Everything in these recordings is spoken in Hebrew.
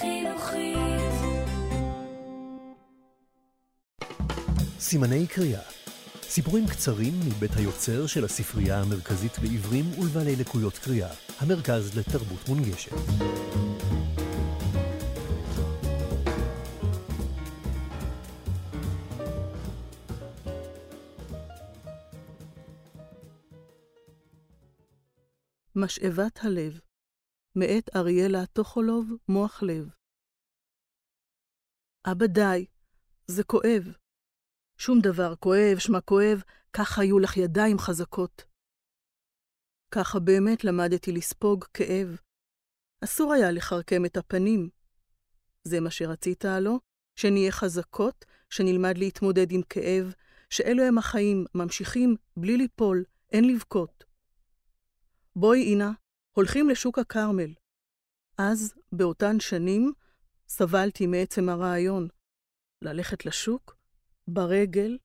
חינוכית. סימני קריאה סיפורים קצרים מבית היוצר של הספרייה המרכזית לעיוורים ולבעלי לקויות קריאה, המרכז לתרבות מונגשת. משאבת הלב, מאת אריאלה טוחולוב, מוח לב. אבא די, זה כואב. שום דבר כואב, שמע כואב, כך היו לך ידיים חזקות. ככה באמת למדתי לספוג כאב. אסור היה לחרקם את הפנים. זה מה שרצית, הלא? שנהיה חזקות, שנלמד להתמודד עם כאב, שאלו הם החיים, ממשיכים בלי ליפול, אין לבכות. בואי, אינה, הולכים לשוק הכרמל. אז, באותן שנים, סבלתי מעצם הרעיון. ללכת לשוק, ברגל,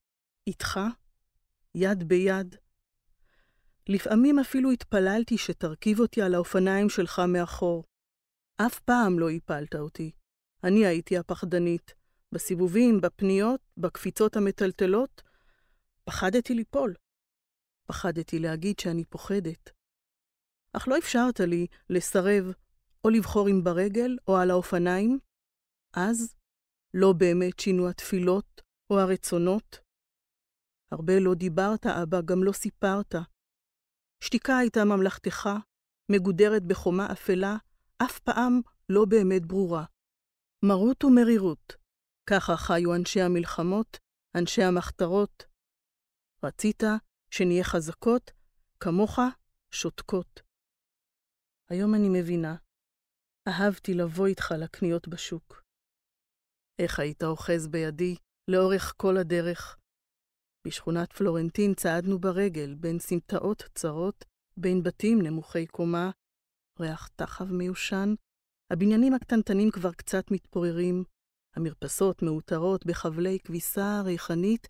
איתך, יד ביד. לפעמים אפילו התפללתי שתרכיב אותי על האופניים שלך מאחור. אף פעם לא הפלת אותי. אני הייתי הפחדנית. בסיבובים, בפניות, בקפיצות המטלטלות, פחדתי ליפול. פחדתי להגיד שאני פוחדת. אך לא אפשרת לי לסרב או לבחור אם ברגל או על האופניים. אז לא באמת שינו התפילות או הרצונות. הרבה לא דיברת, אבא, גם לא סיפרת. שתיקה הייתה ממלכתך, מגודרת בחומה אפלה, אף פעם לא באמת ברורה. מרות ומרירות, ככה חיו אנשי המלחמות, אנשי המחתרות. רצית שנהיה חזקות, כמוך שותקות. היום אני מבינה, אהבתי לבוא איתך לקניות בשוק. איך היית אוחז בידי לאורך כל הדרך. בשכונת פלורנטין צעדנו ברגל, בין סמטאות צרות, בין בתים נמוכי קומה, ריח תחב מיושן, הבניינים הקטנטנים כבר קצת מתפוררים, המרפסות מאותרות בחבלי כביסה ריחנית,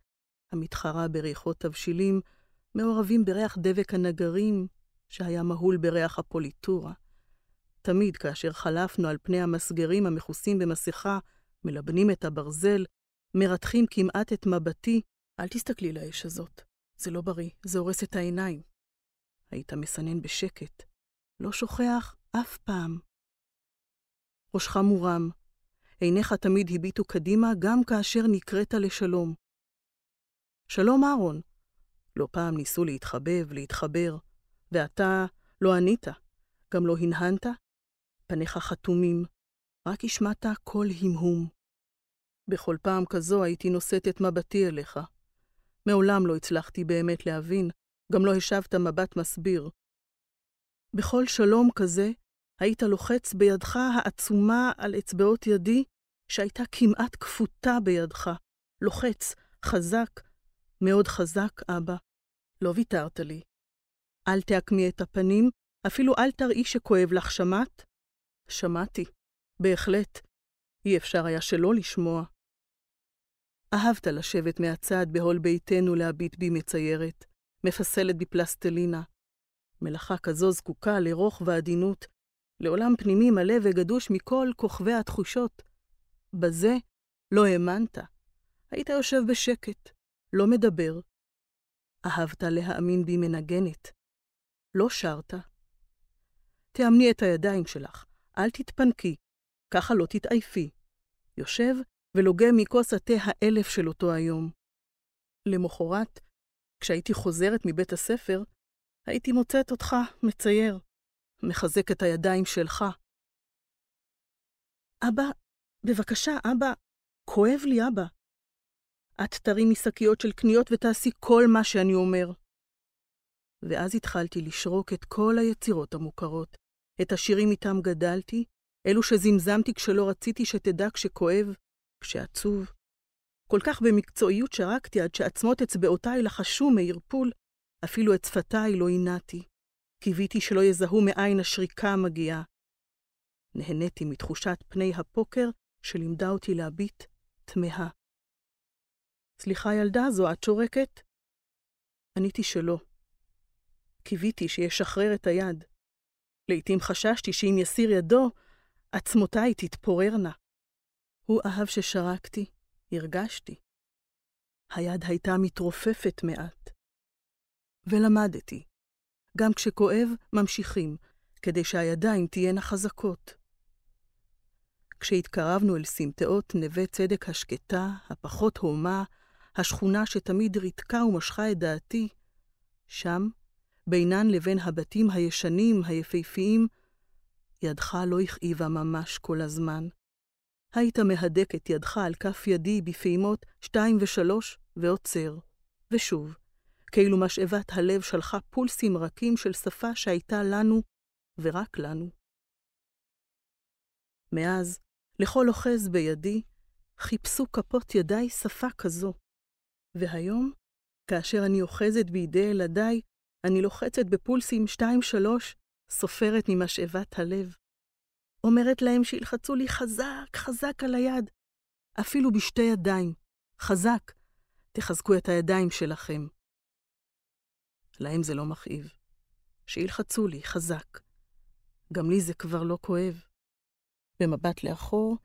המתחרה בריחות תבשילים, מעורבים בריח דבק הנגרים, שהיה מהול בריח הפוליטורה. תמיד כאשר חלפנו על פני המסגרים המכוסים במסכה, מלבנים את הברזל, מרתחים כמעט את מבטי, אל תסתכלי לאש הזאת. זה לא בריא, זה הורס את העיניים. היית מסנן בשקט. לא שוכח אף פעם. ראשך מורם. עיניך תמיד הביטו קדימה גם כאשר נקראת לשלום. שלום, אהרון. לא פעם ניסו להתחבב, להתחבר, ואתה לא ענית, גם לא הנהנת? פניך חתומים, רק השמעת קול המהום. בכל פעם כזו הייתי נושאת את מבטי אליך. מעולם לא הצלחתי באמת להבין, גם לא השבת מבט מסביר. בכל שלום כזה, היית לוחץ בידך העצומה על אצבעות ידי, שהייתה כמעט כפותה בידך. לוחץ, חזק, מאוד חזק, אבא. לא ויתרת לי. אל תעקמי את הפנים, אפילו אל תראי שכואב לך, שמעת? שמעתי, בהחלט. אי אפשר היה שלא לשמוע. אהבת לשבת מהצד בהול ביתנו להביט בי מציירת, מפסלת בפלסטלינה. מלאכה כזו זקוקה לרוך ועדינות, לעולם פנימי מלא וגדוש מכל כוכבי התחושות. בזה לא האמנת. היית יושב בשקט, לא מדבר. אהבת להאמין בי מנגנת. לא שרת. תאמני את הידיים שלך, אל תתפנקי, ככה לא תתעייפי. יושב ולוגם מכוס התה האלף של אותו היום. למחרת, כשהייתי חוזרת מבית הספר, הייתי מוצאת אותך מצייר, מחזק את הידיים שלך. אבא, בבקשה, אבא, כואב לי, אבא. את תרימי שקיות של קניות ותעשי כל מה שאני אומר. ואז התחלתי לשרוק את כל היצירות המוכרות, את השירים איתם גדלתי, אלו שזמזמתי כשלא רציתי שתדע כשכואב, כשעצוב. כל כך במקצועיות שרקתי עד שעצמות אצבעותיי לחשו מערפול, אפילו את שפתיי לא עינעתי. קיוויתי שלא יזהו מאין השריקה המגיעה. נהניתי מתחושת פני הפוקר שלימדה אותי להביט תמהה. סליחה, ילדה, זו את שורקת? עניתי שלא. קיוויתי שישחרר את היד. לעתים חששתי שאם יסיר ידו, עצמותיי תתפוררנה. הוא אהב ששרקתי, הרגשתי. היד הייתה מתרופפת מעט. ולמדתי. גם כשכואב, ממשיכים, כדי שהידיים תהיינה חזקות. כשהתקרבנו אל סמטאות נווה צדק השקטה, הפחות הומה, השכונה שתמיד ריתקה ומשכה את דעתי, שם, בינן לבין הבתים הישנים, היפהפיים, ידך לא הכאיבה ממש כל הזמן. היית מהדק את ידך על כף ידי בפעימות שתיים ושלוש, ועוצר. ושוב, כאילו משאבת הלב שלחה פולסים רכים של שפה שהייתה לנו, ורק לנו. מאז, לכל אוחז בידי, חיפשו כפות ידיי שפה כזו. והיום, כאשר אני אוחזת בידי ילדיי, אני לוחצת בפולסים שתיים-שלוש, סופרת ממשאבת הלב. אומרת להם שילחצו לי חזק, חזק על היד, אפילו בשתי ידיים. חזק, תחזקו את הידיים שלכם. להם זה לא מכאיב. שילחצו לי חזק. גם לי זה כבר לא כואב. במבט לאחור,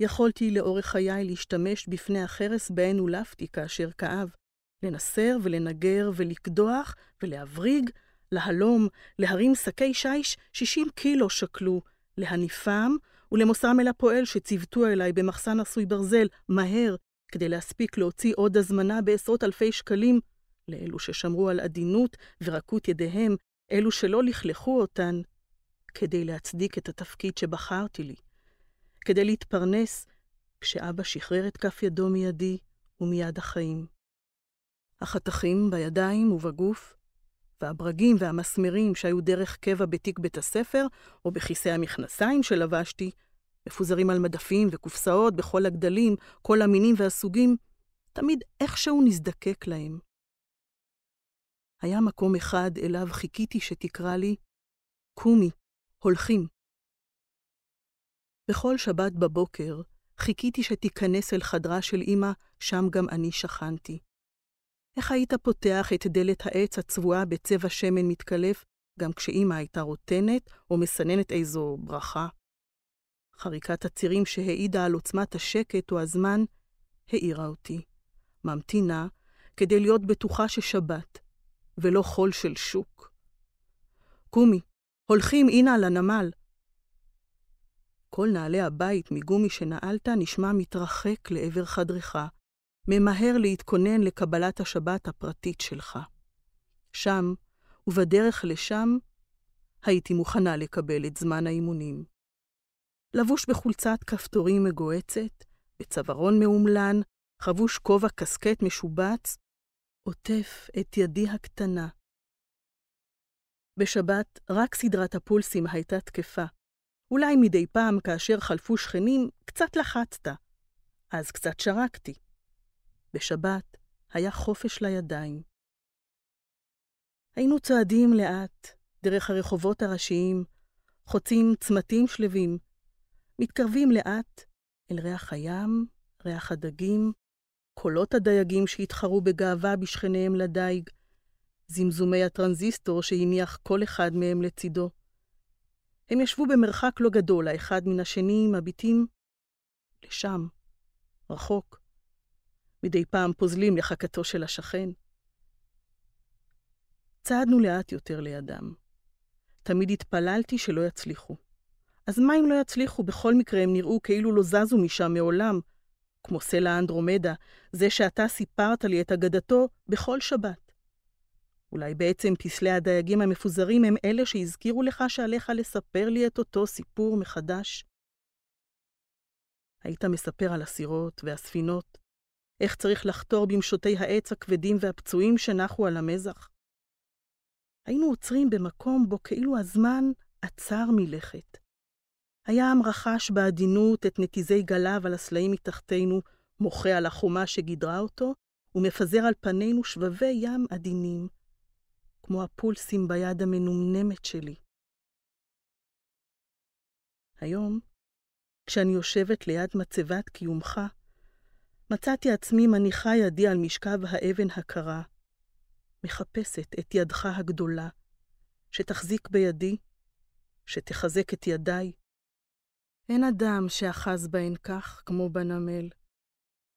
יכולתי לאורך חיי להשתמש בפני החרס בהן הולפתי כאשר כאב, לנסר ולנגר ולקדוח ולהבריג, להלום, להרים שקי שיש 60 קילו שקלו, להניפם ולמוסרם אל הפועל שציוותו אליי במחסן עשוי ברזל, מהר, כדי להספיק להוציא עוד הזמנה בעשרות אלפי שקלים, לאלו ששמרו על עדינות ורקות ידיהם, אלו שלא לכלכו אותן, כדי להצדיק את התפקיד שבחרתי לי, כדי להתפרנס כשאבא שחרר את כף ידו מידי ומיד החיים. החתכים בידיים ובגוף, והברגים והמסמרים שהיו דרך קבע בתיק בית הספר, או בכיסא המכנסיים שלבשתי, מפוזרים על מדפים וקופסאות בכל הגדלים, כל המינים והסוגים, תמיד איכשהו נזדקק להם. היה מקום אחד אליו חיכיתי שתקרא לי, קומי, הולכים. בכל שבת בבוקר חיכיתי שתיכנס אל חדרה של אמא, שם גם אני שכנתי. איך היית פותח את דלת העץ הצבועה בצבע שמן מתקלף, גם כשאמא הייתה רוטנת או מסננת איזו ברכה? חריקת הצירים שהעידה על עוצמת השקט או הזמן, העירה אותי. ממתינה כדי להיות בטוחה ששבת, ולא חול של שוק. קומי, הולכים הנה לנמל. כל נעלי הבית מגומי שנעלת נשמע מתרחק לעבר חדרך, ממהר להתכונן לקבלת השבת הפרטית שלך. שם, ובדרך לשם, הייתי מוכנה לקבל את זמן האימונים. לבוש בחולצת כפתורים מגועצת, בצווארון מאומלן, חבוש כובע קסקט משובץ, עוטף את ידי הקטנה. בשבת רק סדרת הפולסים הייתה תקפה. אולי מדי פעם, כאשר חלפו שכנים, קצת לחצת. אז קצת שרקתי. בשבת היה חופש לידיים. היינו צועדים לאט, דרך הרחובות הראשיים, חוצים צמתים שלווים, מתקרבים לאט אל ריח הים, ריח הדגים, קולות הדייגים שהתחרו בגאווה בשכניהם לדייג, זמזומי הטרנזיסטור שהניח כל אחד מהם לצידו. הם ישבו במרחק לא גדול האחד מן השני, מביטים לשם, רחוק. מדי פעם פוזלים לחכתו של השכן. צעדנו לאט יותר לידם. תמיד התפללתי שלא יצליחו. אז מה אם לא יצליחו? בכל מקרה הם נראו כאילו לא זזו משם מעולם, כמו סלע אנדרומדה, זה שאתה סיפרת לי את אגדתו בכל שבת. אולי בעצם פסלי הדייגים המפוזרים הם אלה שהזכירו לך שעליך לספר לי את אותו סיפור מחדש? היית מספר על הסירות והספינות, איך צריך לחתור במשוטי העץ הכבדים והפצועים שנחו על המזח. היינו עוצרים במקום בו כאילו הזמן עצר מלכת. הים רכש בעדינות את נתיזי גליו על הסלעים מתחתנו, מוחה על החומה שגידרה אותו, ומפזר על פנינו שבבי ים עדינים, כמו הפולסים ביד המנומנמת שלי. היום, כשאני יושבת ליד מצבת קיומך, מצאתי עצמי מניחה ידי על משכב האבן הקרה, מחפשת את ידך הגדולה, שתחזיק בידי, שתחזק את ידיי, אין אדם שאחז בהן כך כמו בנמל.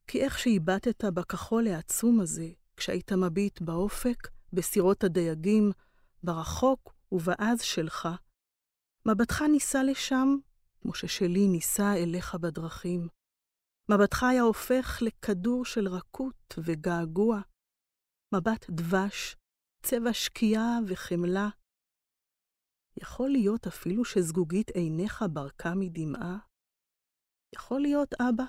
כי איך שהבטת בכחול העצום הזה, כשהיית מביט באופק, בסירות הדייגים, ברחוק ובעז שלך, מבטך נישא לשם, כמו ששלי נישא אליך בדרכים. מבטך היה הופך לכדור של רכות וגעגוע. מבט דבש, צבע שקיעה וחמלה. יכול להיות אפילו שזגוגית עיניך ברקה מדמעה? יכול להיות, אבא?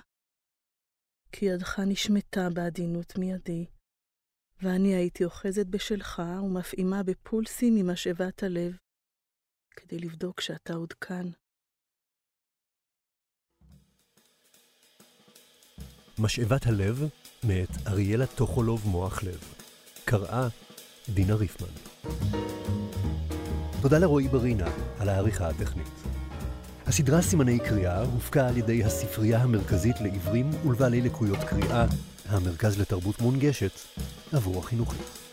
כי ידך נשמטה בעדינות מידי, ואני הייתי אוחזת בשלך ומפעימה בפולסים ממשאבת הלב, כדי לבדוק שאתה עוד כאן. משאבת הלב, מאת אריאלה טוחולוב מוח לב. קראה דינה ריפמן. תודה לרועי ברינה על העריכה הטכנית. הסדרה סימני קריאה הופקה על ידי הספרייה המרכזית לעיוורים ולבעלי לקויות קריאה, המרכז לתרבות מונגשת, עבור החינוכית.